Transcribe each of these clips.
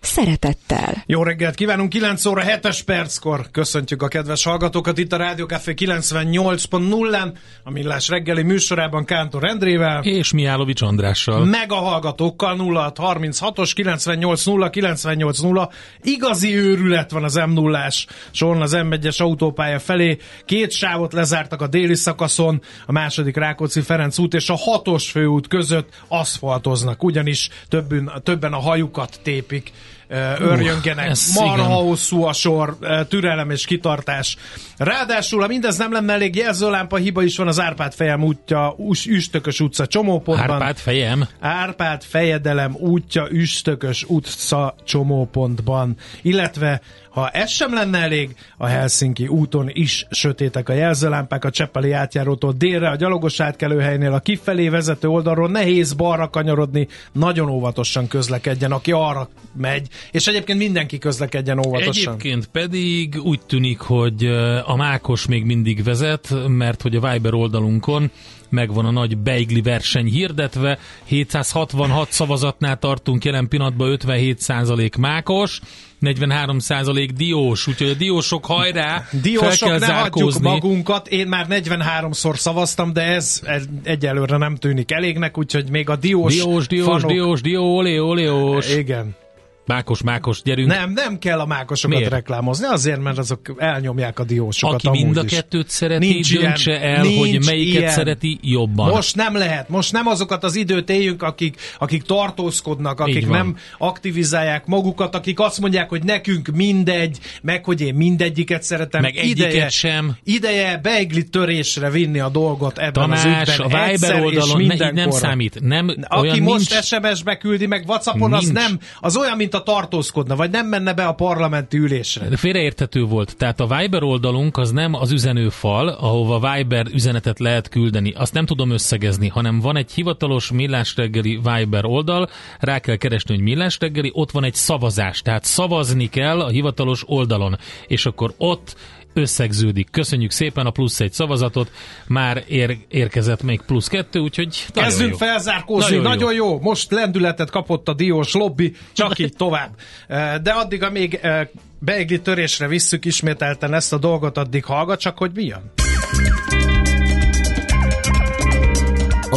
szeretettel. Jó reggelt kívánunk, 9 óra 7 perckor köszöntjük a kedves hallgatókat itt a Rádió Café 98.0-án, a Millás reggeli műsorában Kántor Endrével. És Miálovics Andrással. Meg a hallgatókkal 0636-os 980 980 igazi őrület van az m 0 son az M1-es autópálya felé. Két sávot lezártak a déli szakaszon, a második Rákóczi Ferenc út és a hatos főút között aszfaltoznak, ugyanis többen, többen a hajukat tépik örjöngenek. Uh, Marha hosszú a sor, türelem és kitartás. Ráadásul, ha mindez nem lenne elég, jelzőlámpa hiba is van az Árpád fejem útja, Üstökös utca csomópontban. Árpád fejem? Árpád fejedelem útja, Üstökös utca csomópontban. Illetve ha ez sem lenne elég, a Helsinki úton is sötétek a jelzőlámpák, a Cseppeli átjárótól délre, a gyalogos átkelőhelynél a kifelé vezető oldalról nehéz balra kanyarodni, nagyon óvatosan közlekedjen, aki arra megy, és egyébként mindenki közlekedjen óvatosan. Egyébként pedig úgy tűnik, hogy a Mákos még mindig vezet, mert hogy a Viber oldalunkon megvan a nagy beigli verseny hirdetve, 766 szavazatnál tartunk jelen pillanatban 57% Mákos, 43% diós, úgyhogy a diósok hajrá, Diósok, fel kell ne hagyjuk magunkat, én már 43-szor szavaztam, de ez, ez egyelőre nem tűnik elégnek, úgyhogy még a diós Diós, diós, fanok... diós, dió, olé, oléós. Igen. Mákos, mákos, gyerünk. Nem, nem kell a mákosokat Miért? reklámozni, azért, mert azok elnyomják a diósokat Aki mind a is. kettőt szereti, Nincs ilyen. döntse el, Nincs hogy melyiket ilyen. szereti jobban. Most nem lehet, most nem azokat az időt éljünk, akik, akik tartózkodnak, akik nem aktivizálják magukat, akik azt mondják, hogy nekünk mindegy, meg hogy én mindegyiket szeretem. Meg egyiket sem. Ideje beigli törésre vinni a dolgot ebben az Tamás, ügyben. a Viber oldalon ne, nem számít. Nem, Aki olyan most nincs, SMS-be küldi, meg Whatsappon, az Nincs. nem, az olyan, mint a tartózkodna, vagy nem menne be a parlamenti ülésre. Félreérthető volt. Tehát a Viber oldalunk az nem az üzenőfal, ahova Viber üzenetet lehet küldeni. Azt nem tudom összegezni, hanem van egy hivatalos millás reggeli Viber oldal, rá kell keresni, hogy millás reggeli, ott van egy szavazás. Tehát szavazni kell a hivatalos oldalon. És akkor ott összegződik. Köszönjük szépen a plusz egy szavazatot, már ér, érkezett még plusz kettő, úgyhogy Kezdünk felzárkózni, Nagyon nagyon, jó. jó. Most lendületet kapott a diós lobby, csak így tovább. Eh, De addig, amíg eh, beigli törésre visszük ismételten ezt a dolgot, addig hallgat csak, hogy mi jön.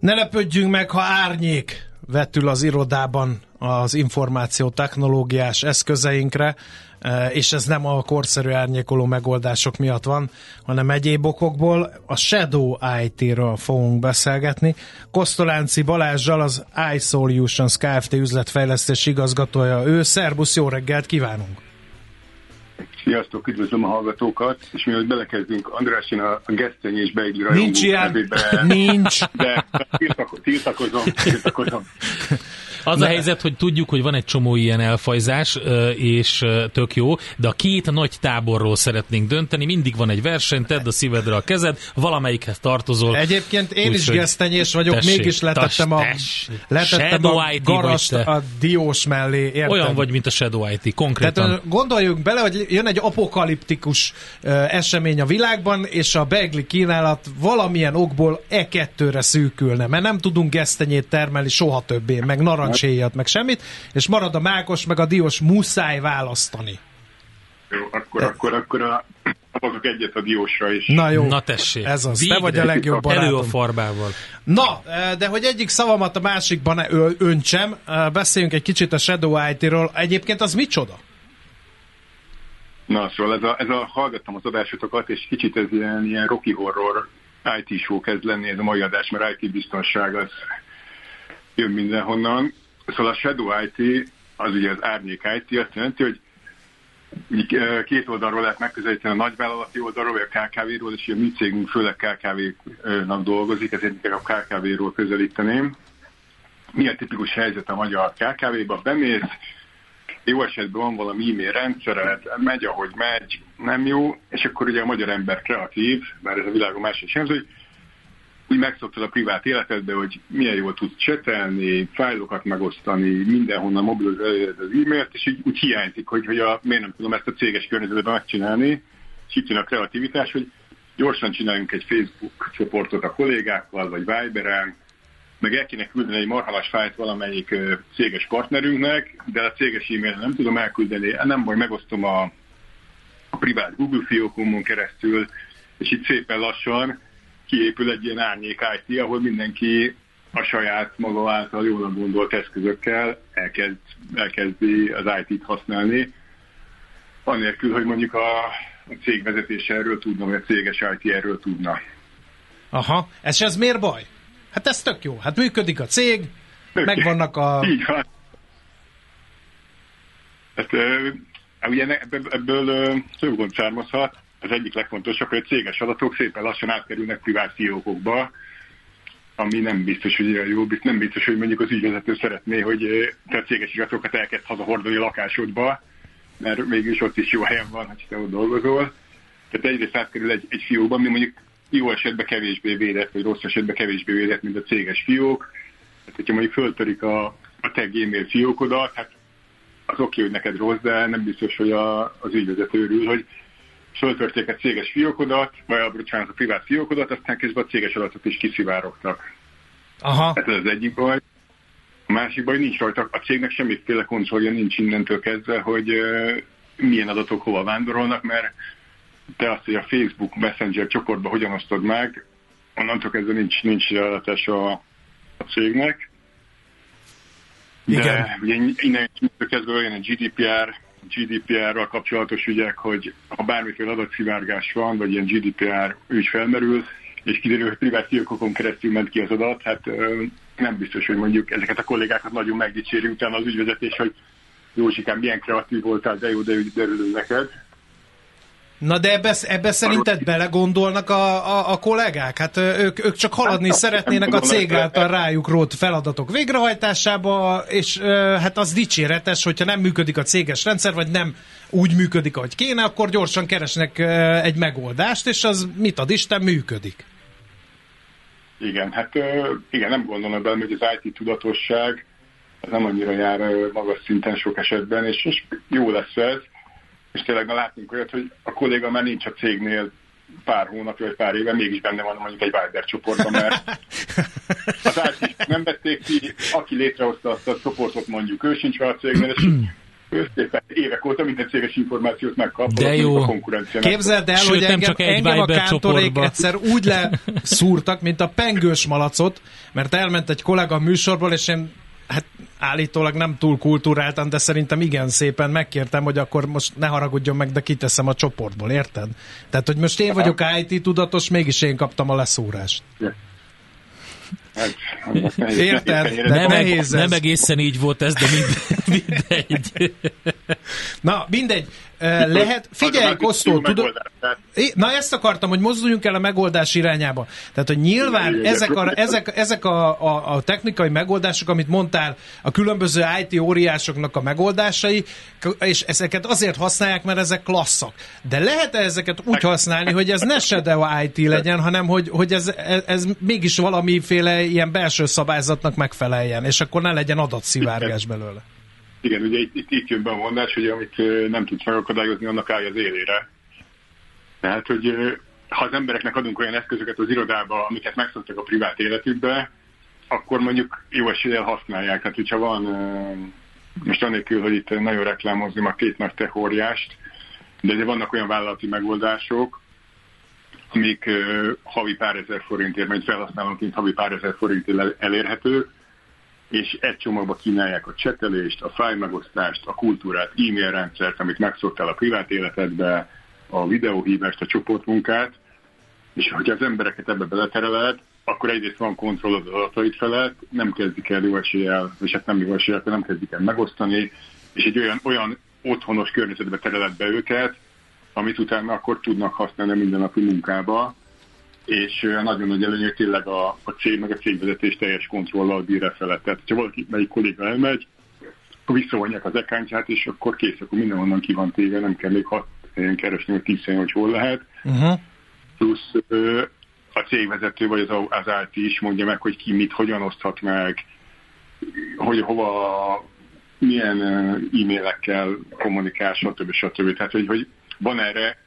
Ne lepődjünk meg, ha árnyék vetül az irodában az információ technológiás eszközeinkre, eh, és ez nem a korszerű árnyékoló megoldások miatt van, hanem egyéb okokból. A Shadow IT-ről fogunk beszélgetni. Kosztolánci Balázsjal az iSolutions Kft. üzletfejlesztés igazgatója. Ő, szervusz, jó reggelt kívánunk! Sziasztok, üdvözlöm a hallgatókat, és mielőtt belekezdünk, András, én a, gesztenyi és beigli rajongó Nincs ilyen, nevébe- nincs. De tiltako- tiltakozom, tiltakozom. Az a helyzet, hogy tudjuk, hogy van egy csomó ilyen elfajzás, és tök jó, de a két nagy táborról szeretnénk dönteni, mindig van egy verseny, tedd a szívedre a kezed, valamelyikhez tartozol. Egyébként én is Úgyhogy- gesztenyés vagyok, Tessék, mégis letettem a, tas- tess. letettem Shadow a garast a diós mellé. Érted? Olyan vagy, mint a Shadow IT, konkrétan. Tehát gondoljunk bele, hogy jön egy apokaliptikus esemény a világban, és a begli kínálat valamilyen okból e kettőre szűkülne, mert nem tudunk gesztenyét termelni soha többé, meg narancshéjat, meg semmit, és marad a mákos, meg a diós, muszáj választani. Jó, akkor, akkor, akkor a, szavazok egyet a diósra is. Na jó, Na tessék. ez az. Végre. Te vagy a legjobb Elő a barátom. farbával. Na, eh, de hogy egyik szavamat a másikban ne öntsem, eh, beszéljünk egy kicsit a Shadow IT-ről. Egyébként az micsoda? Na, szóval ez a, ez a hallgattam az adásotokat, és kicsit ez ilyen, ilyen Rocky Horror IT show kezd lenni ez a mai adás, mert IT biztonság az jön mindenhonnan. Szóval a Shadow IT, az ugye az árnyék IT, azt jelenti, hogy eh, két oldalról lehet megközelíteni a nagyvállalati oldalról, vagy a KKV-ról, és a mi cégünk főleg KKV-nak dolgozik, ezért inkább a KKV-ról közelíteném. Mi a tipikus helyzet a magyar KKV-ba? Bemész, jó esetben van valami e-mail rendszered, megy, ahogy megy, nem jó, és akkor ugye a magyar ember kreatív, mert ez a világon máshogy sem, hogy úgy megszoktad a privát életedbe, hogy milyen jól tudsz csetelni, fájlokat megosztani, mindenhonnan eléred az e-mailt, és így úgy hiányzik, hogy, hogy a, miért nem tudom ezt a céges környezetben megcsinálni, és itt jön a kreativitás, hogy gyorsan csináljunk egy Facebook csoportot a kollégákkal, vagy Viberen, meg el kéne küldeni egy marhalas fájlt valamelyik céges partnerünknek, de a céges e-mail nem tudom elküldeni, nem baj, megosztom a, a privát Google fiókomon keresztül, és itt szépen lassan kiépül egy ilyen árnyék IT, ahol mindenki a saját maga által jól gondolt eszközökkel elkezd, elkezdi az IT-t használni, anélkül, hogy mondjuk a, a cég vezetése erről tudna, vagy a céges IT erről tudna. Aha, ez, ez miért baj? Hát ez tök jó. Hát működik a cég, megvannak a... Így van. Hát, ugye ebből, ebből több gond származhat. Az egyik legfontosabb, hogy a céges adatok szépen lassan átkerülnek privát fiókokba, ami nem biztos, hogy olyan jó, nem biztos, hogy mondjuk az ügyvezető szeretné, hogy ö, te céges adatokat elkezd hazahordani a lakásodba, mert mégis ott is jó helyen van, hogy te ott dolgozol. Tehát egyrészt átkerül egy, egy fiókba, ami mondjuk jó esetben kevésbé védett, vagy rossz esetben kevésbé védett, mint a céges fiók. Tehát, hogyha mondjuk föltörik a, a te gmail fiókodat, hát az oké, hogy neked rossz, de nem biztos, hogy a, az ügyvezető örül, hogy föltörték a céges fiókodat, vagy a, bocsánat, a privát fiókodat, aztán közben a céges adatok is kiszivárogtak. Aha, Hát ez az egyik baj. A másik baj nincs rajta, a cégnek semmiféle kontrollja nincs innentől kezdve, hogy uh, milyen adatok hova vándorolnak, mert te azt, hogy a Facebook Messenger csoportba hogyan osztod meg, onnantól kezdve nincs, nincs adatás a, a cégnek. De Igen. ugye innen kezdve olyan a GDPR, GDPR-ral kapcsolatos ügyek, hogy ha bármiféle adatszivárgás van, vagy ilyen GDPR ügy felmerül, és kiderül, hogy privát fiókokon keresztül ment ki az adat, hát nem biztos, hogy mondjuk ezeket a kollégákat nagyon megdicséri utána az ügyvezetés, hogy Józsikám, milyen kreatív voltál, de jó, de úgy derül neked. Na de ebbe, ebbe szerinted belegondolnak a, a, a kollégák? Hát ők, ők csak haladni szeretnének a cég által rájuk rót feladatok végrehajtásába, és hát az dicséretes, hogyha nem működik a céges rendszer, vagy nem úgy működik, ahogy kéne, akkor gyorsan keresnek egy megoldást, és az mit ad Isten működik. Igen, hát igen, nem gondolom bele, hogy az IT tudatosság ez nem annyira jár magas szinten sok esetben, és, és jó lesz ez. És tényleg na látunk olyat, hogy a kolléga már nincs a cégnél pár hónapja vagy pár éve, mégis benne van mondjuk egy Viber csoportban, mert az IT nem vették ki, aki létrehozta azt a csoportot mondjuk, ő sincs már a cégnél, és ő szépen évek óta minden céges információt megkap, De jó. a konkurenciának. Képzeld el, Sőt, hogy nem engem, csak egy engem a kántorék egyszer úgy leszúrtak, mint a pengős malacot, mert elment egy kollega a műsorból, és én hát állítólag nem túl kulturáltan, de szerintem igen szépen megkértem, hogy akkor most ne haragudjon meg, de kiteszem a csoportból, érted? Tehát, hogy most én vagyok IT tudatos, mégis én kaptam a leszúrást. Hát, Érted? De Nem, nehéz nem ez. egészen így volt ez, de mind, mindegy. Na, mindegy. Lehet, figyelj, Kosztó, tudod, Na ezt akartam, hogy mozduljunk el a megoldás irányába. Tehát, hogy nyilván Igen, ezek a, ezek, ezek a, a, a technikai megoldások, amit mondtál, a különböző IT óriásoknak a megoldásai, és ezeket azért használják, mert ezek klasszak. De lehet-e ezeket úgy használni, hogy ez ne Shadow IT legyen, hanem hogy, hogy ez, ez, ez mégis valamiféle ilyen belső szabályzatnak megfeleljen, és akkor ne legyen adatszivárgás belőle. Igen, ugye itt, itt, jön be a mondás, hogy amit nem tudsz megakadályozni, annak állj az élére. Tehát, hogy ha az embereknek adunk olyan eszközöket az irodába, amiket megszoktak a privát életükbe, akkor mondjuk jó eséllyel használják. Tehát, hogyha van, most annélkül, hogy itt nagyon reklámozzam a két nagy tech óriást, de, de vannak olyan vállalati megoldások, amik havi pár ezer forintért, vagy felhasználónként havi pár ezer forintért elérhető, és egy csomagba kínálják a csetelést, a fájmegosztást, a kultúrát, e-mail rendszert, amit megszoktál a privát életedbe, a videóhívást, a csoportmunkát, és hogyha az embereket ebbe beletereled, akkor egyrészt van kontroll az adatait felett, nem kezdik el jó eséllyel, és hát nem jó eséllyel, nem kezdik el megosztani, és egy olyan, olyan otthonos környezetbe tereled be őket, amit utána akkor tudnak használni a mindennapi munkába, és nagyon nagy előny, hogy tényleg a, a cég meg a cégvezetés teljes kontrollal bír e felett. Tehát, ha valaki, melyik kolléga elmegy, akkor visszavonják az ekántját, és akkor kész, akkor mindenhonnan ki van téve, nem kell még hat helyen keresni, hogy tíz helyen, hogy hol lehet. Uh-huh. Plusz a cégvezető vagy az, az IT is mondja meg, hogy ki mit, hogyan oszthat meg, hogy hova, milyen e-mailekkel kommunikál, stb. stb. Tehát, hogy, hogy van erre,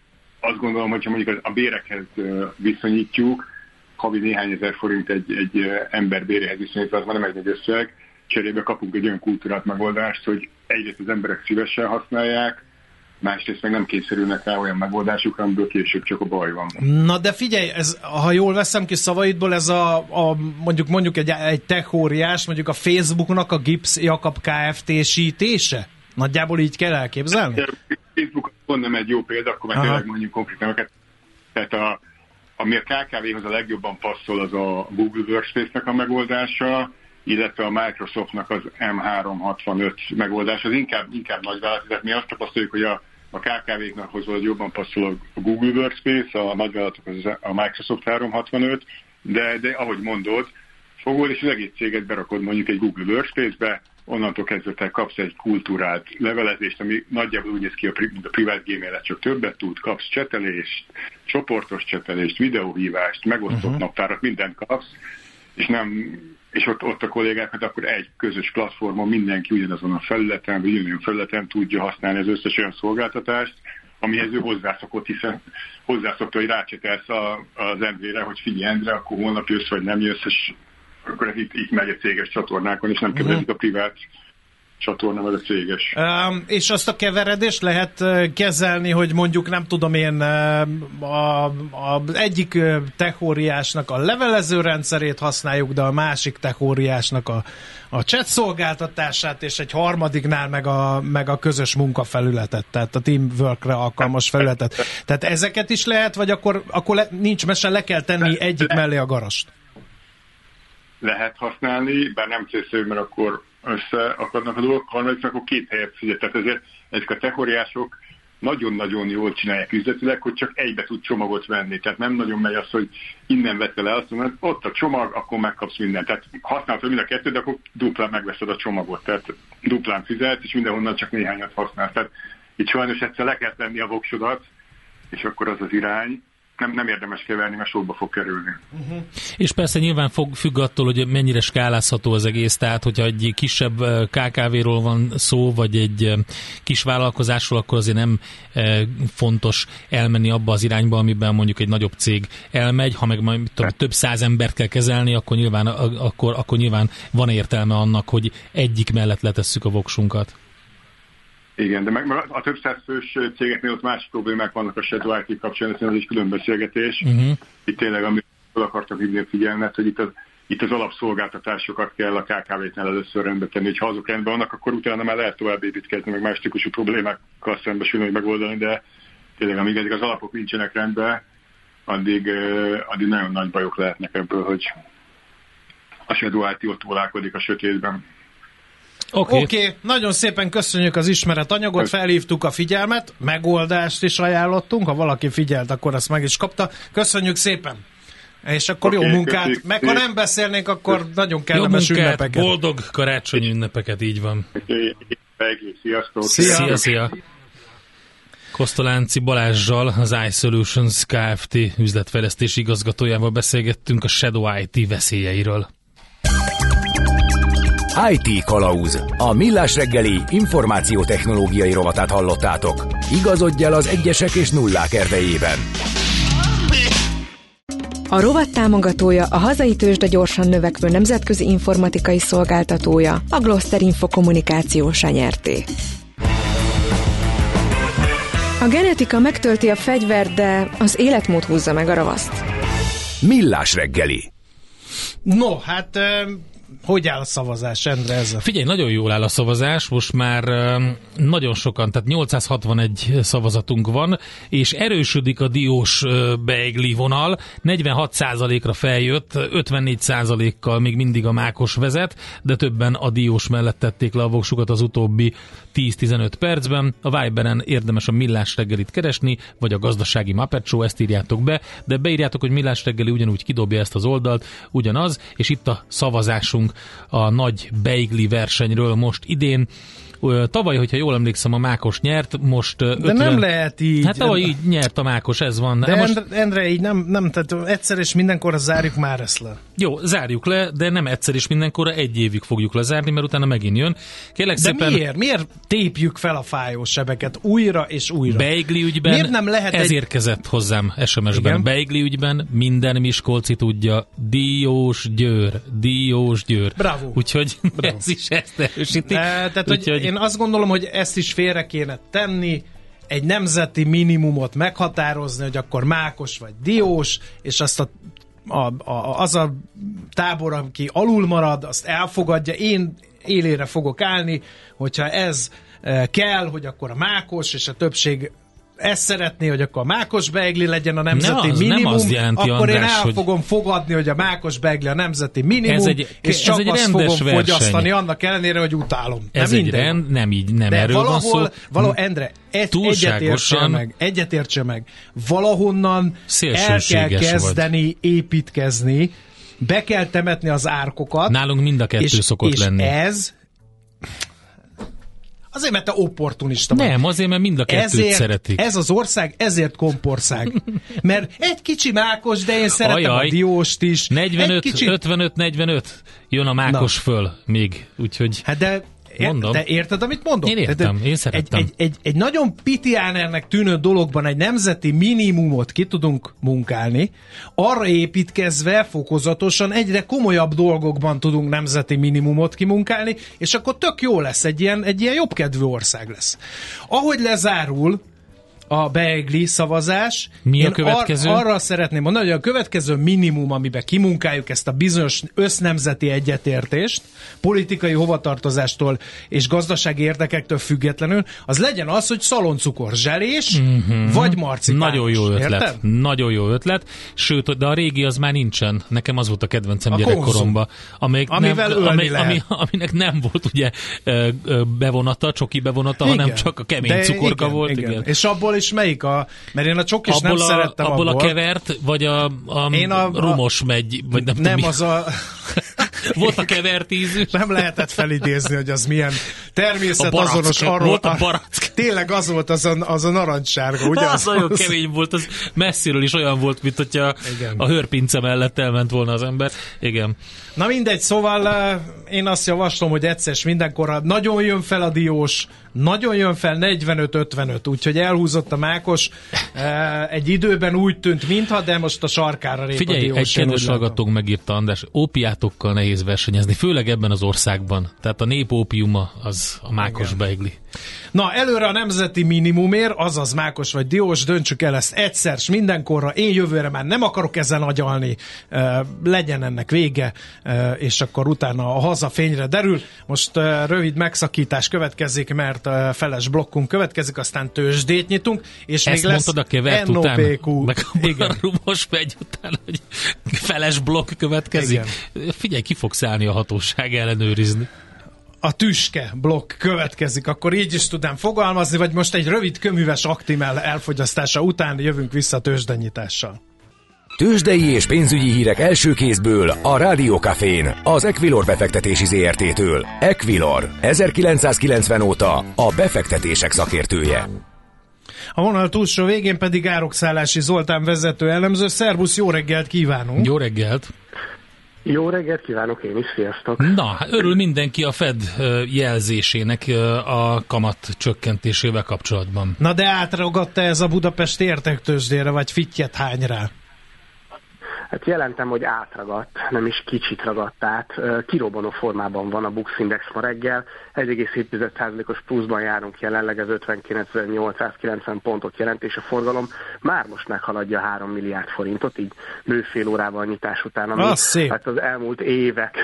azt gondolom, hogyha mondjuk a bérekhez viszonyítjuk, havi néhány ezer forint egy, egy ember bérehez viszonyítva, az már nem egy nagy összeg, cserébe kapunk egy olyan kultúrát megoldást, hogy egyrészt az emberek szívesen használják, másrészt meg nem kényszerülnek rá olyan megoldásukra, amiből később csak a baj van. Na de figyelj, ez, ha jól veszem ki szavaidból, ez a, a mondjuk mondjuk egy, egy tech óriás, mondjuk a Facebooknak a Gips Jakab Kft-sítése? Nagyjából így kell elképzelni? Facebook pont nem egy jó példa, akkor meg tényleg mondjuk konkrétan Tehát a, ami a KKV-hoz a legjobban passzol, az a Google Workspace-nek a megoldása, illetve a Microsoftnak az M365 megoldás, az inkább, inkább nagy vállalat, tehát mi azt tapasztaljuk, hogy a a KKV-knak hozzá jobban passzol a Google Workspace, a nagyvállalatok az a Microsoft 365, de, de ahogy mondod, fogod és az egész céget berakod mondjuk egy Google Workspace-be, onnantól kezdve te kapsz egy kultúrált levelezést, ami nagyjából úgy néz ki, mint a privát gmail csak többet tud, kapsz csetelést, csoportos csetelést, videóhívást, megosztott uh-huh. naptárat, mindent kapsz, és nem és ott, ott a kollégák, hát akkor egy közös platformon mindenki ugyanazon a felületen, vagy ugyanolyan felületen tudja használni az összes olyan szolgáltatást, amihez ő hozzászokott, hiszen hozzászokta, hogy rácsetelsz az Endrére, hogy figyelj Endre, akkor holnap jössz, vagy nem jössz, és akkor ez itt, itt megy a céges csatornákon, és nem uh-huh. követik a privát csatorna, vagy a céges. Um, és azt a keveredést lehet kezelni, hogy mondjuk nem tudom én a, a, egyik techóriásnak a levelező rendszerét használjuk, de a másik techóriásnak a, a chat szolgáltatását, és egy harmadiknál meg a, meg a közös munkafelületet, tehát a teamworkre alkalmas felületet. Tehát ezeket is lehet, vagy akkor, akkor le, nincs mese, le kell tenni egyik mellé a garast? Lehet használni, bár nem célszerű, mert akkor összeakadnak a dolgok, harmadiknak akkor két helyet fizet. Tehát ezért ezek a techóriások nagyon-nagyon jól csinálják üzletileg, hogy csak egybe tud csomagot venni. Tehát nem nagyon megy az, hogy innen vette le azt, hogy ott a csomag, akkor megkapsz mindent. Tehát használod mind a kettőt, akkor duplán megveszed a csomagot. Tehát duplán fizet, és mindenhonnan csak néhányat használsz. Tehát itt sajnos egyszer le kell tenni a voksodat, és akkor az az irány nem, nem érdemes keverni, mert sokba fog kerülni. Uh-huh. És persze nyilván fog, függ attól, hogy mennyire skálázható az egész, tehát hogyha egy kisebb KKV-ról van szó, vagy egy kis vállalkozásról, akkor azért nem fontos elmenni abba az irányba, amiben mondjuk egy nagyobb cég elmegy, ha meg majd tudom, több száz embert kell kezelni, akkor nyilván, akkor, akkor nyilván van értelme annak, hogy egyik mellett letesszük a voksunkat. Igen, de meg a több száz fős cégeknél ott más problémák vannak a Shadow IT kapcsán, ez egy külön beszélgetés. Uh-huh. Itt tényleg, amit fel akartak hívni a figyelmet, hogy itt az, itt az alapszolgáltatásokat kell a KKV-knál először rendbe tenni, hogy ha azok rendben vannak, akkor utána már lehet tovább építkezni, meg más típusú problémákkal szembesülni, hogy megoldani, de tényleg amíg ezek az alapok nincsenek rendben, addig, addig nagyon nagy bajok lehetnek ebből, hogy a Shadow IT ott a sötétben. Oké, okay. okay, nagyon szépen köszönjük az ismeret anyagot, felhívtuk a figyelmet, megoldást is ajánlottunk, ha valaki figyelt, akkor azt meg is kapta. Köszönjük szépen! És akkor okay, jó munkát, köszik. meg ha nem beszélnénk, akkor nagyon kellemes jó munkát, ünnepeket. boldog karácsonyi ünnepeket, így van. Sziasztok! Szia, szia! szia. Kosztolánci Balázsjal, az iSolutions Kft. üzletfejlesztési igazgatójával beszélgettünk a Shadow IT veszélyeiről. IT Kalauz. A millás reggeli információtechnológiai rovatát hallottátok. Igazodj el az egyesek és nullák erdejében. A rovat támogatója a hazai tőzsde gyorsan növekvő nemzetközi informatikai szolgáltatója, a Gloster Info kommunikáció nyerté. A genetika megtölti a fegyvert, de az életmód húzza meg a ravaszt. Millás reggeli. No, hát hogy áll a szavazás, Endre? Ez a... Figyelj, nagyon jól áll a szavazás, most már nagyon sokan, tehát 861 szavazatunk van, és erősödik a diós beigli vonal, 46%-ra feljött, 54%-kal még mindig a mákos vezet, de többen a diós mellett tették le a voksukat az utóbbi 10-15 percben. A Viberen érdemes a millás reggelit keresni, vagy a gazdasági Muppet Show, ezt írjátok be, de beírjátok, hogy millás reggeli ugyanúgy kidobja ezt az oldalt, ugyanaz, és itt a szavazásunk a nagy beigli versenyről most idén. Tavaly, hogyha jól emlékszem, a Mákos nyert, most... De 50... nem lehet így. Hát tavaly így nyert a Mákos, ez van. De most... Endre, Endre, így nem, nem, tehát egyszer és mindenkorra zárjuk már ezt le. Jó, zárjuk le, de nem egyszer és mindenkorra, egy évig fogjuk lezárni, mert utána megint jön. Kérlek de szépen... miért? Miért tépjük fel a fájós sebeket újra és újra? Beigli ügyben miért nem lehet ez egy... érkezett hozzám SMS-ben. Beigli ügyben minden Miskolci tudja, Diós Győr, Diós Győr. Bravo. Úgyhogy Bravo. ez is ezt erősíti. De, tehát, Úgyhogy... hogy én azt gondolom, hogy ezt is félre kéne tenni, egy nemzeti minimumot meghatározni, hogy akkor mákos vagy diós, és azt a, a, a, az a tábor, aki alul marad, azt elfogadja. Én élére fogok állni, hogyha ez e, kell, hogy akkor a mákos és a többség ezt szeretné, hogy akkor a mákos beigli legyen a nemzeti ne az, minimum, nem azt jelenti, akkor András, én el hogy... fogom fogadni, hogy a mákos beigli a nemzeti minimum, ez egy, és csak ez egy azt fogom verseny. fogyasztani, annak ellenére, hogy utálom. Ez nem egy minden. rend, nem így, nem De erről valahol, van szó. Valahol, Endre, egy, egyetértse meg, egyetértse meg, valahonnan el kell kezdeni vagy. építkezni, be kell temetni az árkokat. Nálunk mind a kettő és, szokott és lenni. ez Azért, mert te opportunista vagy. Nem, azért, mert mind a kettőt ezért, szeretik. Ez az ország ezért kompország. Mert egy kicsi mákos, de én szeretem Ajaj, a dióst is. 45, kicsi... 55, 45 jön a mákos Na. föl még, úgyhogy... Hát de Mondom. De érted, amit mondok? Én értem, én szerettem. Egy, egy, egy, egy nagyon pitiánernek tűnő dologban egy nemzeti minimumot ki tudunk munkálni, arra építkezve fokozatosan egyre komolyabb dolgokban tudunk nemzeti minimumot kimunkálni, és akkor tök jó lesz, egy ilyen, egy ilyen jobbkedvű ország lesz. Ahogy lezárul a beigli szavazás. Mi a következő? Ar- arra szeretném mondani, hogy a következő minimum, amiben kimunkáljuk ezt a bizonyos össznemzeti egyetértést, politikai hovatartozástól és gazdasági érdekektől függetlenül, az legyen az, hogy szaloncukor zselés, mm-hmm. vagy marcipán. Nagyon jó ötlet. Érted? Nagyon jó ötlet. Sőt, de a régi az már nincsen. Nekem az volt a kedvencem a gyerekkoromban. Amivel nem, ami, ami, aminek nem volt ugye bevonata, csoki bevonata, igen. hanem csak a kemény de cukorka igen, volt. Igen. igen. És abból is melyik a... Mert én a csokis abból nem a, szerettem abból. Abból a kevert, vagy a, a, én a, a rumos megy, vagy nem, nem tudom, az a... Volt a kevert ízű. Nem lehetett felidézni, hogy az milyen természet azonos arról. Volt a barack. Tényleg az volt az a, az a narancssárga, ugye? Az, az nagyon kemény volt, az messziről is olyan volt, mint hogyha Igen. a hörpince mellett elment volna az ember. Igen. Na mindegy, szóval eh, én azt javaslom, hogy egyszer mindenkor nagyon jön fel a diós, nagyon jön fel 45-55, úgyhogy elhúzott a mákos. Eh, egy időben úgy tűnt, mintha, de most a sarkára rép Figyelj, a egy kedves hallgatónk megírta, András, ópiátokkal nehéz versenyezni, főleg ebben az országban. Tehát a nép ópiuma az a mákos Igen. beigli. Na, előre a nemzeti minimumért, azaz Mákos vagy Diós, döntsük el ezt egyszer, s mindenkorra. Én jövőre már nem akarok ezen agyalni, legyen ennek vége, és akkor utána a haza fényre derül. Most rövid megszakítás következik, mert feles blokkunk következik, aztán tőzsdét nyitunk, és Ezt még lesz mondtad a kevert után, meg Igen. a rumos megy után, hogy feles blokk következik. Igen. Figyelj, ki fogsz állni a hatóság ellenőrizni a tüske blokk következik, akkor így is tudnám fogalmazni, vagy most egy rövid köműves aktimel elfogyasztása után jövünk vissza tőzsdenyítással. Tőzsdei és pénzügyi hírek első kézből a Rádiókafén, az Equilor befektetési ZRT-től. Equilor, 1990 óta a befektetések szakértője. A vonal túlsó végén pedig Árokszállási Zoltán vezető elemző. Szervusz, jó reggelt kívánunk! Jó reggelt! Jó reggelt kívánok én is, sziasztok! Na, hát örül mindenki a Fed jelzésének a kamat csökkentésével kapcsolatban. Na de átragadta ez a Budapest értektősdére, vagy fittyet hány rá? Hát jelentem, hogy átragadt, nem is kicsit ragadt át. Kirobbanó formában van a Bux Index ma reggel. 1,7%-os pluszban járunk jelenleg, ez 59.890 pontot jelent, és a forgalom már most meghaladja 3 milliárd forintot, így nőfél órával nyitás után, ami az, hát az elmúlt évek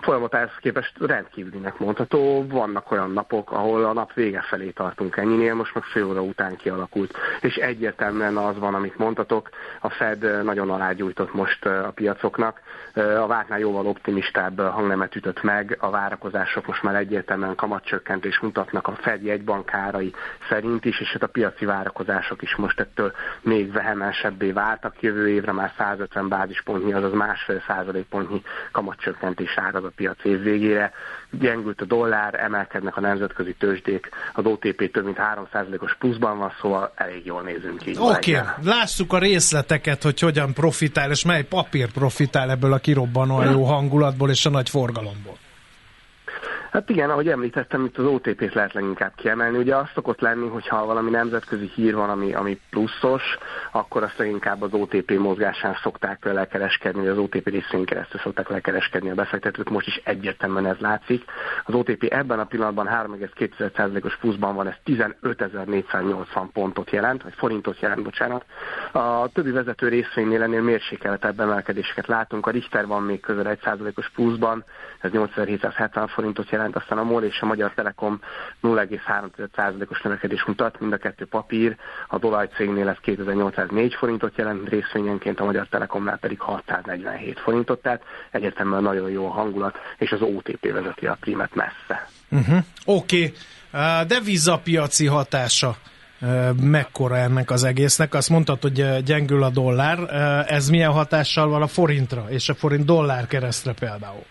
folyamatához képest rendkívülinek mondható. Vannak olyan napok, ahol a nap vége felé tartunk ennyinél, most meg fél óra után kialakult. És egyértelműen az van, amit mondhatok, a Fed nagyon alágyújtott most a piacoknak. A vártnál jóval optimistább hangnemet ütött meg, a várakozások most már egyértelműen kamatcsökkentést mutatnak a Fed jegybankárai szerint is, és hát a piaci várakozások is most ettől még vehemensebbé váltak. Jövő évre már 150 bázispontnyi, azaz másfél százalékpontnyi kamatcsökkentés áraz a piac év végére. Gyengült a dollár, emelkednek a nemzetközi tőzsdék, az OTP több mint 3%-os pluszban van, szóval elég jól nézünk ki. Oké, okay. lássuk a részleteket, hogy hogyan profitál, és mely papír profitál ebből a kirobbanó jó hangulatból és a nagy forgalomból. Hát igen, ahogy említettem, itt az OTP-t lehet leginkább kiemelni. Ugye az szokott lenni, hogyha valami nemzetközi hír van, ami, ami pluszos, akkor azt leginkább az OTP mozgásán szokták lekereskedni, az OTP részén keresztül szokták lekereskedni a befektetők. Most is egyértelműen ez látszik. Az OTP ebben a pillanatban 3,2%-os pluszban van, ez 15.480 pontot jelent, vagy forintot jelent, bocsánat. A többi vezető részvénynél ennél mérsékeltebb emelkedéseket látunk. A Richter van még közel 1%-os pluszban, ez 8770 forintot jelent jelent, aztán a MOL és a Magyar Telekom 0,3%-os növekedés mutat, mind a kettő papír, a dollár cégnél ez 2804 forintot jelent részvényenként, a Magyar Telekomnál pedig 647 forintot, tehát egyértelműen nagyon jó a hangulat, és az OTP vezeti a primet messze. Uh-huh. Oké, okay. de vízapiaci hatása mekkora ennek az egésznek. Azt mondtad, hogy gyengül a dollár. Ez milyen hatással van a forintra és a forint dollár keresztre például?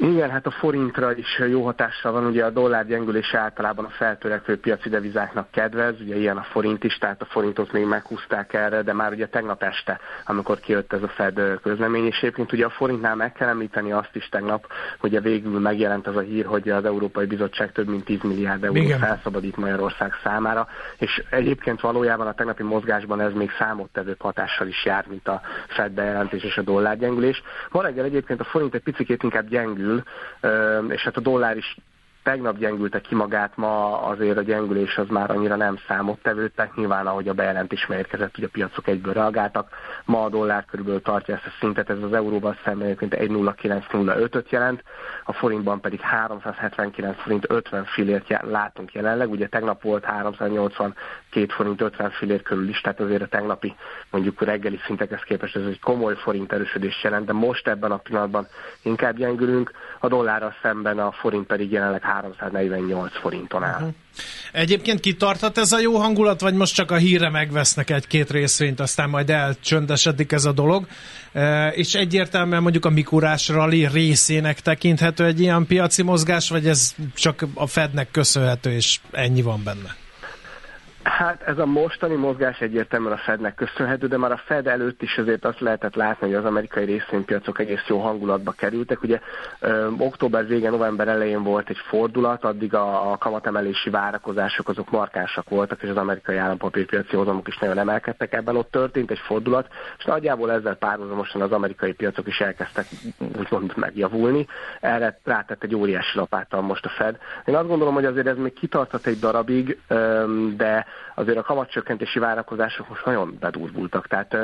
Igen, hát a forintra is jó hatással van, ugye a dollár gyengülése általában a feltörekvő piaci devizáknak kedvez, ugye ilyen a forint is, tehát a forintot még meghúzták erre, de már ugye tegnap este, amikor kijött ez a Fed közlemény, és egyébként ugye a forintnál meg kell említeni azt is tegnap, hogy a végül megjelent az a hír, hogy az Európai Bizottság több mint 10 milliárd euró felszabadít Magyarország számára, és egyébként valójában a tegnapi mozgásban ez még számottevőbb hatással is jár, mint a Fed bejelentés és a dollár gyengülés. Ma reggel egyébként a forint egy picit inkább gyengül, gyengül, és hát a dollár is tegnap gyengülte ki magát, ma azért a gyengülés az már annyira nem számottevő, tehát nyilván ahogy a bejelentés megérkezett, hogy a piacok egyből reagáltak. Ma a dollár körülbelül tartja ezt a szintet, ez az euróban szemben egyébként 1,0905-öt jelent, a forintban pedig 379 forint 50 fillért látunk jelenleg, ugye tegnap volt 382 forint 50 fillért körül is, tehát azért a tegnapi mondjuk reggeli szintekhez képest ez egy komoly forint erősödés jelent, de most ebben a pillanatban inkább gyengülünk, a dollárral szemben a forint pedig jelenleg 348 forinton áll. Uh-huh. Egyébként kitartat ez a jó hangulat, vagy most csak a híre megvesznek egy-két részvényt, aztán majd elcsöndesedik ez a dolog, e, és egyértelműen mondjuk a Mikurás rally részének tekinthető egy ilyen piaci mozgás, vagy ez csak a Fednek köszönhető, és ennyi van benne? Hát ez a mostani mozgás egyértelműen a Fednek köszönhető, de már a Fed előtt is azért azt lehetett látni, hogy az amerikai részvénypiacok egész jó hangulatba kerültek. Ugye ö, október vége, november elején volt egy fordulat, addig a, a kamatemelési várakozások azok markánsak voltak, és az amerikai állampapírpiaci hozamok is nagyon emelkedtek. Ebben ott történt egy fordulat, és nagyjából ezzel párhuzamosan az amerikai piacok is elkezdtek úgymond megjavulni. Erre rátett egy óriási lapáttal most a Fed. Én azt gondolom, hogy azért ez még kitartat egy darabig, de azért a kamatcsökkentési várakozások most nagyon bedurvultak. Tehát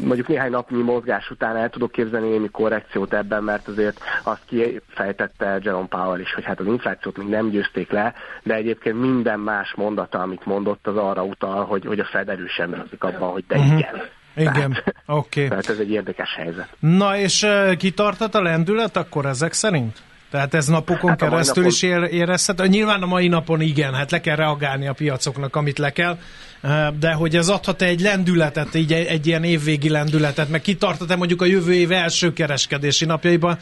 mondjuk néhány napnyi mozgás után el tudok képzelni némi korrekciót ebben, mert azért azt kifejtette Jerome Powell is, hogy hát az inflációt még nem győzték le, de egyébként minden más mondata, amit mondott, az arra utal, hogy, hogy a Fed erősen bízik abban, hogy de uh-huh. igen. Igen, oké. Okay. Tehát ez egy érdekes helyzet. Na és uh, kitartat a lendület akkor ezek szerint? Tehát ez napokon hát keresztül napon... is ér, érezhető. Nyilván a mai napon igen, hát le kell reagálni a piacoknak, amit le kell, de hogy ez adhat egy lendületet, így egy, egy ilyen évvégi lendületet, meg kitartat-e mondjuk a jövő év első kereskedési napjaiban,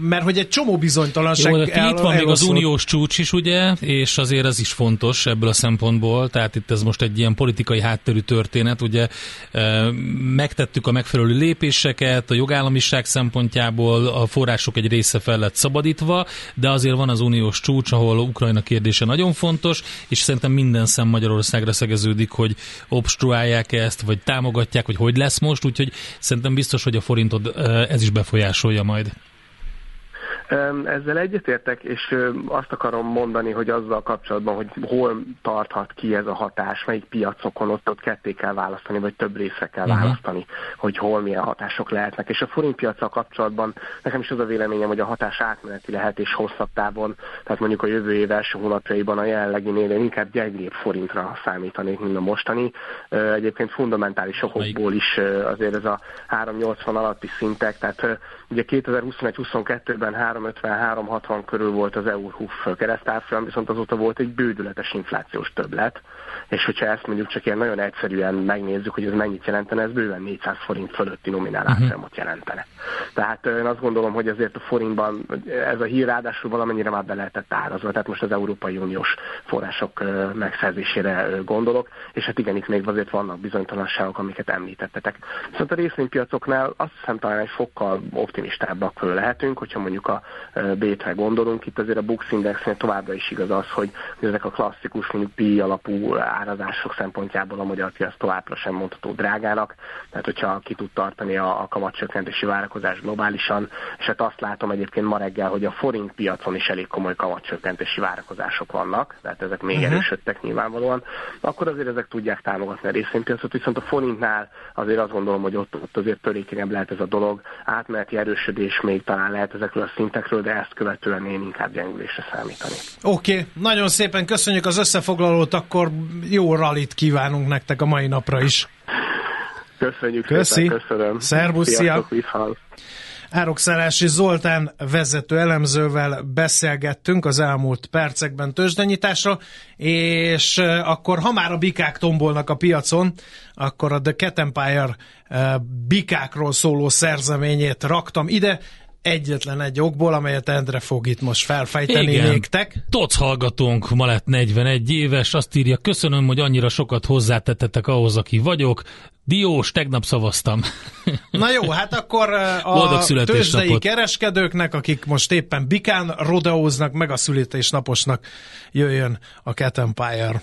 mert hogy egy csomó bizonytalanság Jó, el, itt van még az uniós csúcs is, ugye, és azért ez is fontos ebből a szempontból, tehát itt ez most egy ilyen politikai hátterű történet, ugye? Megtettük a megfelelő lépéseket, a jogállamiság szempontjából a források egy része fel lett szabadítva, de azért van az uniós csúcs, ahol Ukrajna kérdése nagyon fontos, és szerintem minden szem Magyarországra szegeződik, hogy obstruálják ezt, vagy támogatják, hogy hogy lesz most, úgyhogy szerintem biztos, hogy a forintot ez is befolyásolja majd. Ezzel egyetértek, és azt akarom mondani, hogy azzal kapcsolatban, hogy hol tarthat ki ez a hatás, melyik piacokon ott, ott ketté kell választani, vagy több részre kell uh-huh. választani, hogy hol milyen hatások lehetnek. És a forintpiacsal kapcsolatban nekem is az a véleményem, hogy a hatás átmeneti lehet és hosszabb távon, tehát mondjuk a jövő év első hónapjaiban a jelenleginél inkább gyengébb forintra számítanék, mint a mostani. Egyébként fundamentális okokból is azért ez a 380 alatti szintek, tehát ugye 2021-22-ben 350-360 körül volt az EU-HUF keresztárfolyam, viszont azóta volt egy bődületes inflációs többlet, és hogyha ezt mondjuk csak ilyen nagyon egyszerűen megnézzük, hogy ez mennyit jelentene, ez bőven 400 forint fölötti nominál árfolyamot jelentene. Tehát én azt gondolom, hogy azért a forintban ez a hír ráadásul valamennyire már be lehetett árazva, tehát most az Európai Uniós források megszerzésére gondolok, és hát igen, itt még azért vannak bizonytalanságok, amiket említettetek. Viszont a részvénypiacoknál azt hiszem talán egy fokkal optimistábbak lehetünk, hogyha mondjuk a B-re gondolunk, itt azért a Bux Indexnél továbbra is igaz az, hogy ezek a klasszikus mondjuk pi alapú árazások szempontjából a magyar piac továbbra sem mondható drágának, tehát hogyha ki tud tartani a, a kamatcsökkentési várakozás globálisan, és hát azt látom egyébként ma reggel, hogy a forint piacon is elég komoly kamatcsökkentési várakozások vannak, tehát ezek még uh-huh. erősödtek nyilvánvalóan, akkor azért ezek tudják támogatni a részvénypiacot, viszont a forintnál azért azt gondolom, hogy ott, ott azért törékenyebb lehet ez a dolog, átmeneti erősödés még talán lehet ezekről a szintekről, de ezt követően én inkább gyengülésre számítani. Oké, okay. nagyon szépen köszönjük az összefoglalót, akkor jó rallit kívánunk nektek a mai napra is. Köszönjük Köszi. szépen, köszönöm. Szervusz, szia! Árokszálási Zoltán vezető elemzővel beszélgettünk az elmúlt percekben tőzsdenyításra, és akkor ha már a bikák tombolnak a piacon, akkor a The Cat Empire bikákról szóló szerzeményét raktam ide, egyetlen egy okból, amelyet Endre fog itt most felfejteni Igen. néktek. Toc hallgatónk ma lett 41 éves, azt írja, köszönöm, hogy annyira sokat hozzátettetek ahhoz, aki vagyok. Diós, tegnap szavaztam. Na jó, hát akkor a tőzsdei kereskedőknek, akik most éppen bikán rodeóznak, meg a születésnaposnak jöjjön a Cat Empire.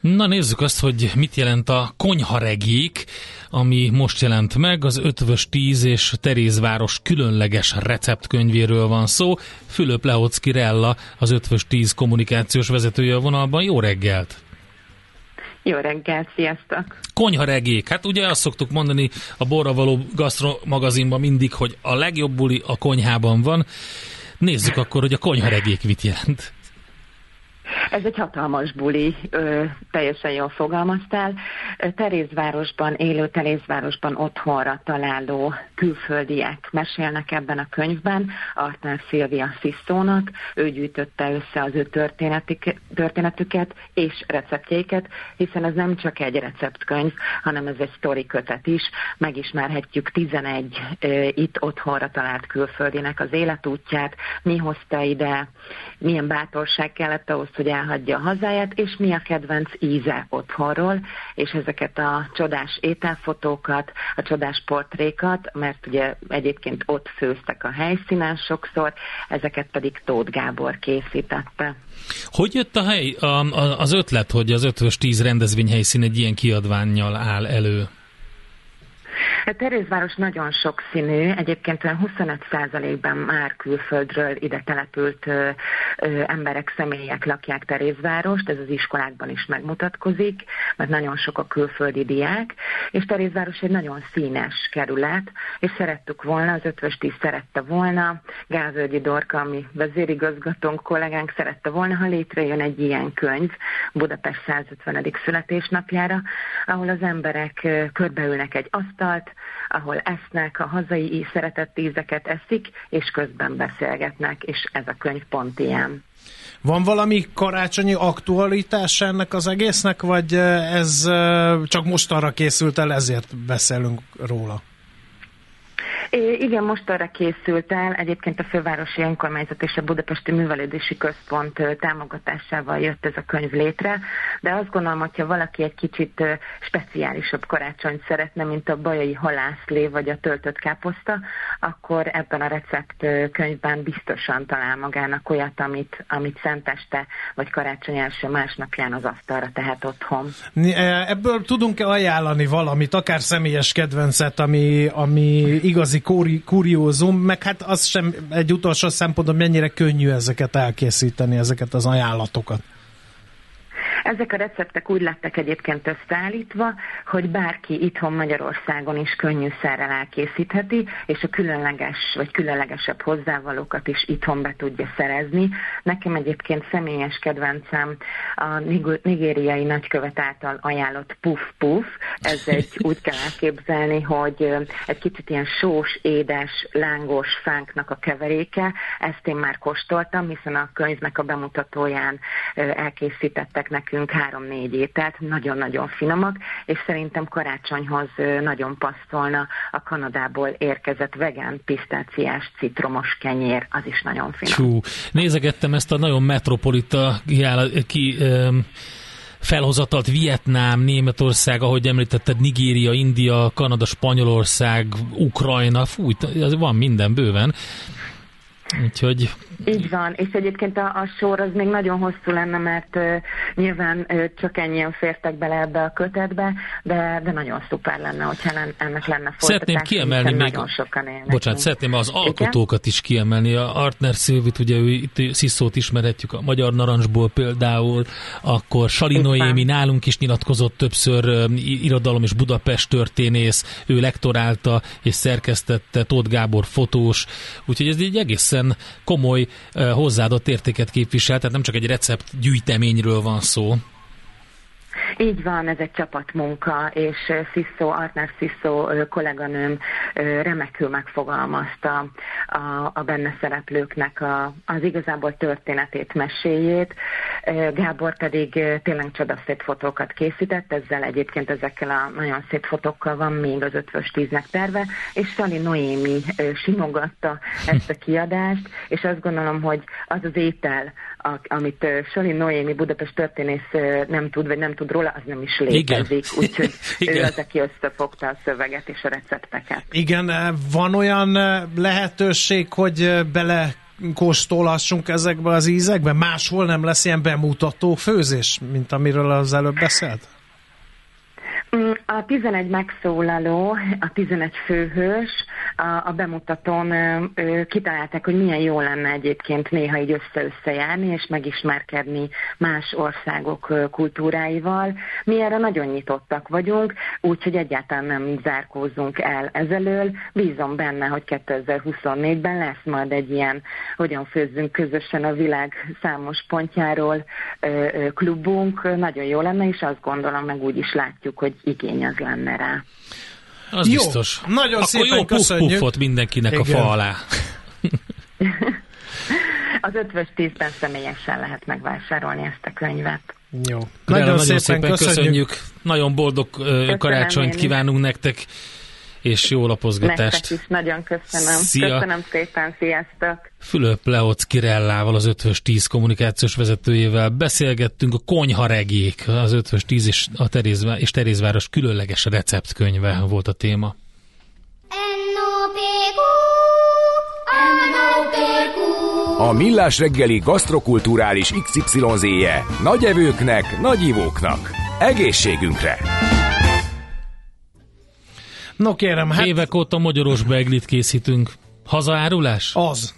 Na nézzük azt, hogy mit jelent a konyharegék, ami most jelent meg. Az Ötvös 10 és Terézváros különleges receptkönyvéről van szó. Fülöp Lehocki Rella, az Ötvös 10 kommunikációs vezetője a vonalban. Jó reggelt! Jó reggelt, sziasztok! Konyharegék. Hát ugye azt szoktuk mondani a Borra való Gastro magazinban mindig, hogy a legjobb buli a konyhában van. Nézzük akkor, hogy a konyharegék mit jelent. Ez egy hatalmas buli, ö, teljesen jól fogalmaztál. Terézvárosban, élő Terézvárosban otthonra találó külföldiek mesélnek ebben a könyvben. Artán Szilvia Szisztónak, ő gyűjtötte össze az ő történetüket és receptjeiket, hiszen ez nem csak egy receptkönyv, hanem ez egy sztori kötet is. Megismerhetjük 11 ö, itt otthonra talált külföldinek az életútját, mi hozta ide, milyen bátorság kellett ahhoz, hogy elhagyja a hazáját, és mi a kedvenc íze otthonról, és ezeket a csodás ételfotókat, a csodás portrékat, mert ugye egyébként ott főztek a helyszínen sokszor, ezeket pedig Tóth Gábor készítette. Hogy jött a hely, a, a, az ötlet, hogy az Ötvös 10 rendezvényhelyszín egy ilyen kiadványjal áll elő? Hát Terézváros nagyon sokszínű, egyébként olyan 25%-ban már külföldről ide települt ö, ö, emberek, személyek lakják Terézvárost, ez az iskolákban is megmutatkozik, mert nagyon sok a külföldi diák, és Terézváros egy nagyon színes kerület, és szerettük volna, az ötvös tíz szerette volna, Gázölgyi Dorka, ami vezérigazgatónk kollégánk szerette volna, ha létrejön egy ilyen könyv Budapest 150. születésnapjára, ahol az emberek körbeülnek egy asztalt, ahol esznek, a hazai szeretett ízeket eszik, és közben beszélgetnek, és ez a könyv pont ilyen. Van valami karácsonyi aktualitás ennek az egésznek, vagy ez csak mostanra készült el, ezért beszélünk róla? É, igen, most arra készült el, egyébként a Fővárosi Önkormányzat és a Budapesti Művelődési Központ támogatásával jött ez a könyv létre, de azt gondolom, hogyha valaki egy kicsit speciálisabb karácsonyt szeretne, mint a bajai halászlé vagy a töltött káposzta, akkor ebben a recept könyvben biztosan talál magának olyat, amit, amit szenteste vagy karácsony első másnapján az asztalra tehet otthon. Ebből tudunk-e ajánlani valamit, akár személyes kedvencet, ami, ami igazi kuri, kuriózum, meg hát az sem egy utolsó szempontból mennyire könnyű ezeket elkészíteni, ezeket az ajánlatokat. Ezek a receptek úgy lettek egyébként összeállítva, hogy bárki itthon Magyarországon is könnyűszerrel elkészítheti, és a különleges vagy különlegesebb hozzávalókat is itthon be tudja szerezni. Nekem egyébként személyes kedvencem a nigériai nagykövet által ajánlott puff puff. Ez egy úgy kell elképzelni, hogy egy kicsit ilyen sós, édes, lángos fánknak a keveréke. Ezt én már kóstoltam, hiszen a könyvnek a bemutatóján elkészítettek nekünk nekünk három-négy ételt, nagyon-nagyon finomak, és szerintem karácsonyhoz nagyon passzolna a Kanadából érkezett vegán pisztáciás citromos kenyér, az is nagyon finom. Csú, nézegettem ezt a nagyon metropolita ki, um, felhozatalt Vietnám, Németország, ahogy említetted, Nigéria, India, Kanada, Spanyolország, Ukrajna, fúj, van minden bőven. Úgyhogy... Így van, és egyébként a, a sor az még nagyon hosszú lenne, mert uh, nyilván uh, csak ennyien fértek bele ebbe a kötetbe, de, de nagyon szuper lenne, hogyha ennek lenne folytatás. Szeretném kiemelni még, nagyon sokan bocsánat, szeretném az alkotókat is kiemelni. A Artner Szilvit, ugye ő itt Sziszót ismerhetjük a Magyar Narancsból például, akkor Sali Noémi nálunk is nyilatkozott többször um, irodalom és Budapest történész, ő lektorálta és szerkesztette, Tóth Gábor fotós, úgyhogy ez egy egészen egészen komoly hozzáadott értéket képvisel, tehát nem csak egy recept gyűjteményről van szó. Így van, ez egy csapatmunka, és Sziszó, Artner Sziszó kolléganőm remekül megfogalmazta a, a benne szereplőknek a, az igazából történetét, meséjét. Gábor pedig tényleg csodaszép fotókat készített, ezzel egyébként ezekkel a nagyon szép fotókkal van még az ötvös tíznek terve, és Sali Noémi simogatta ezt a kiadást, és azt gondolom, hogy az az étel, a, amit Sali Noémi Budapest történész nem tud, vagy nem tud róla, az nem is létezik. Úgyhogy ő az, aki összefogta a szöveget és a recepteket. Igen, van olyan lehetőség, hogy bele kóstolhassunk ezekbe az ízekbe? Máshol nem lesz ilyen bemutató főzés, mint amiről az előbb beszélt? Mm, a 11 megszólaló, a 11 főhős a, a bemutatón ö, kitalálták, hogy milyen jó lenne egyébként néha így össze-össze és megismerkedni más országok kultúráival. Mi erre nagyon nyitottak vagyunk, úgyhogy egyáltalán nem zárkózzunk el ezelől. Bízom benne, hogy 2024-ben lesz majd egy ilyen, hogyan főzzünk közösen a világ számos pontjáról klubunk. Nagyon jó lenne, és azt gondolom, meg úgy is látjuk, hogy igény az lenne rá. Az jó, biztos. Nagyon Akkor szépen jó köszönjük. puffot mindenkinek Igen. a fa alá. az ötvös tízben személyesen lehet megvásárolni ezt a könyvet. Jó. Nagyon, nagyon szépen, szépen köszönjük. köszönjük. Nagyon boldog Köszönöm karácsonyt kívánunk nektek és jó lapozgatást. Nektek is nagyon köszönöm. Szia. Köszönöm szépen, sziasztok! Fülöp Leoc Kirellával, az 5 10 kommunikációs vezetőjével beszélgettünk a Konyharegék, az 5 10 és, a Terézvá- és Terézváros különleges receptkönyve volt a téma. A Millás reggeli gasztrokulturális XYZ-je nagy evőknek, nagy ivóknak. Egészségünkre! No kérem, hát... Évek óta magyaros beglit készítünk. Hazaárulás? Az.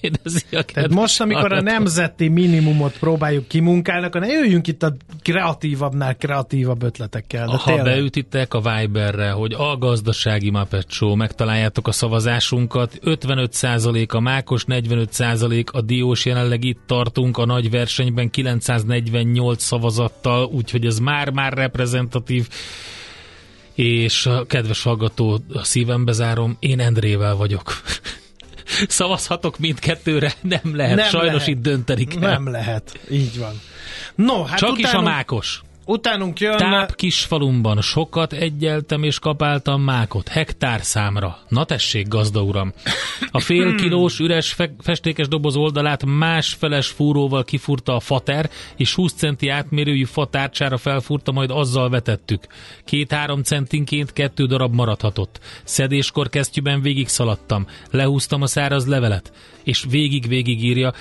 Kérdezi a Tehát most, amikor a nemzeti minimumot próbáljuk kimunkálni, akkor ne jöjjünk itt a kreatívabbnál kreatívabb ötletekkel. De ha tényleg. beütitek a Viberre, hogy a gazdasági Muppet Show, megtaláljátok a szavazásunkat, 55% a Mákos, 45% a Diós, jelenleg itt tartunk a nagy versenyben 948 szavazattal, úgyhogy ez már-már reprezentatív és a kedves hallgató, a szívembe zárom, én Endrével vagyok. Szavazhatok mindkettőre? Nem lehet. Nem Sajnos lehet. itt dönteni kell. Nem lehet. Így van. No, hát Csak is a mákos. Utánunk jön... Táp kisfalumban sokat egyeltem és kapáltam mákot, hektár számra. Na tessék, gazda uram. A fél kilós üres fe- festékes doboz oldalát másfeles fúróval kifúrta a fater, és 20 centi átmérőjű fatárcsára felfúrta, majd azzal vetettük. Két-három centinként kettő darab maradhatott. Szedéskor kesztyűben végig szaladtam, lehúztam a száraz levelet, és végig-végig írja.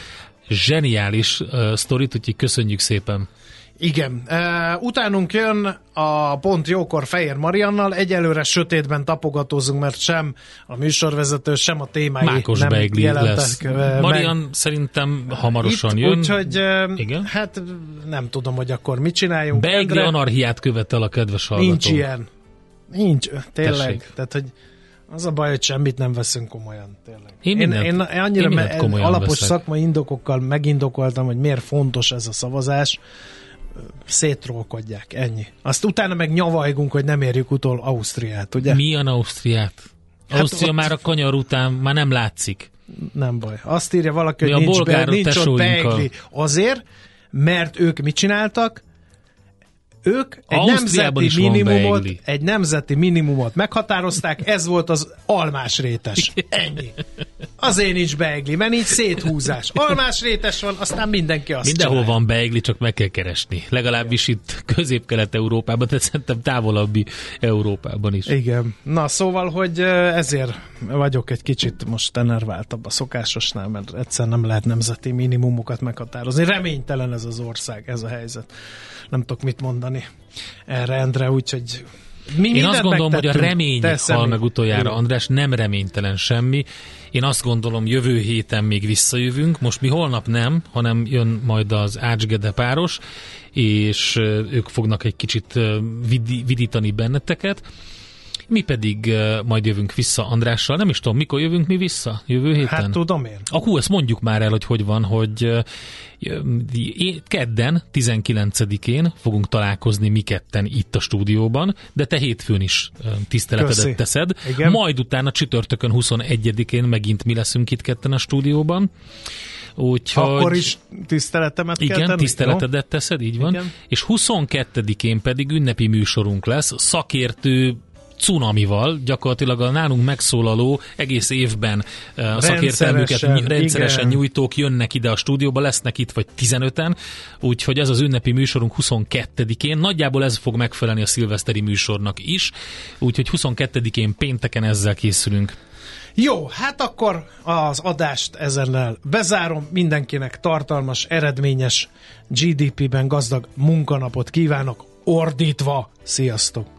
Zseniális uh, sztorit, úgyhogy köszönjük szépen. Igen. Uh, utánunk jön a pont jókor Fehér Mariannal. Egyelőre sötétben tapogatózunk, mert sem a műsorvezető, sem a témái Mákos nem beigli lesz. meg. Marian szerintem hamarosan Itt, jön. Úgyhogy uh, Igen? hát nem tudom, hogy akkor mit csináljunk. Beigli Endre, anarhiát követel a kedves hallgató. Nincs ilyen. Nincs, tényleg. Tessék. Tehát, hogy az a baj, hogy semmit nem veszünk komolyan, tényleg. Én mindent- én, én annyira én me- alapos veszek. szakmai indokokkal megindokoltam, hogy miért fontos ez a szavazás, szétrolkodják, ennyi. Azt utána meg nyavajgunk, hogy nem érjük utol Ausztriát, ugye? Milyen Ausztriát? Hát Ausztria ott- már a kanyar után már nem látszik. Nem baj. Azt írja valaki, Mi hogy nincs, be, nincs ott beigli. Azért, mert ők mit csináltak? Ők egy nemzeti, minimumot, egy nemzeti minimumot meghatározták, ez volt az almás rétes. Ennyi. Azért nincs beigli, mert nincs széthúzás. Almás rétes van, aztán mindenki azt Mindenhol csinálja. van beigli, csak meg kell keresni. Legalábbis itt közép-kelet-európában, de szerintem távolabbi Európában is. Igen. Na, szóval, hogy ezért vagyok egy kicsit most enerváltabb a szokásosnál, mert egyszer nem lehet nemzeti minimumokat meghatározni. Reménytelen ez az ország, ez a helyzet. Nem tudok mit mondani erre, Endre, úgyhogy mi Én azt gondolom, hogy a remény hal személy. meg utoljára. András, nem reménytelen semmi. Én azt gondolom, jövő héten még visszajövünk. Most mi holnap nem, hanem jön majd az Ácsgede páros, és ők fognak egy kicsit vidítani benneteket. Mi pedig majd jövünk vissza Andrással. Nem is tudom, mikor jövünk mi vissza? Jövő héten? Hát tudom én. A hú, ezt mondjuk már el, hogy hogy van, hogy kedden, 19-én fogunk találkozni mi ketten itt a stúdióban, de te hétfőn is tiszteletedet Köszi. teszed. Igen. Majd utána csütörtökön 21-én megint mi leszünk itt ketten a stúdióban. Úgyhogy... Akkor is tiszteletemet kell Igen, tenni? tiszteletedet teszed, így van. Igen. És 22-én pedig ünnepi műsorunk lesz, szakértő cunamival, gyakorlatilag a nálunk megszólaló egész évben eh, a szakértelmüket Rendszeresen, igen. nyújtók jönnek ide a stúdióba, lesznek itt vagy 15-en, úgyhogy ez az ünnepi műsorunk 22-én, nagyjából ez fog megfelelni a szilveszteri műsornak is, úgyhogy 22-én pénteken ezzel készülünk. Jó, hát akkor az adást ezennel bezárom. Mindenkinek tartalmas, eredményes, GDP-ben gazdag munkanapot kívánok, ordítva. Sziasztok!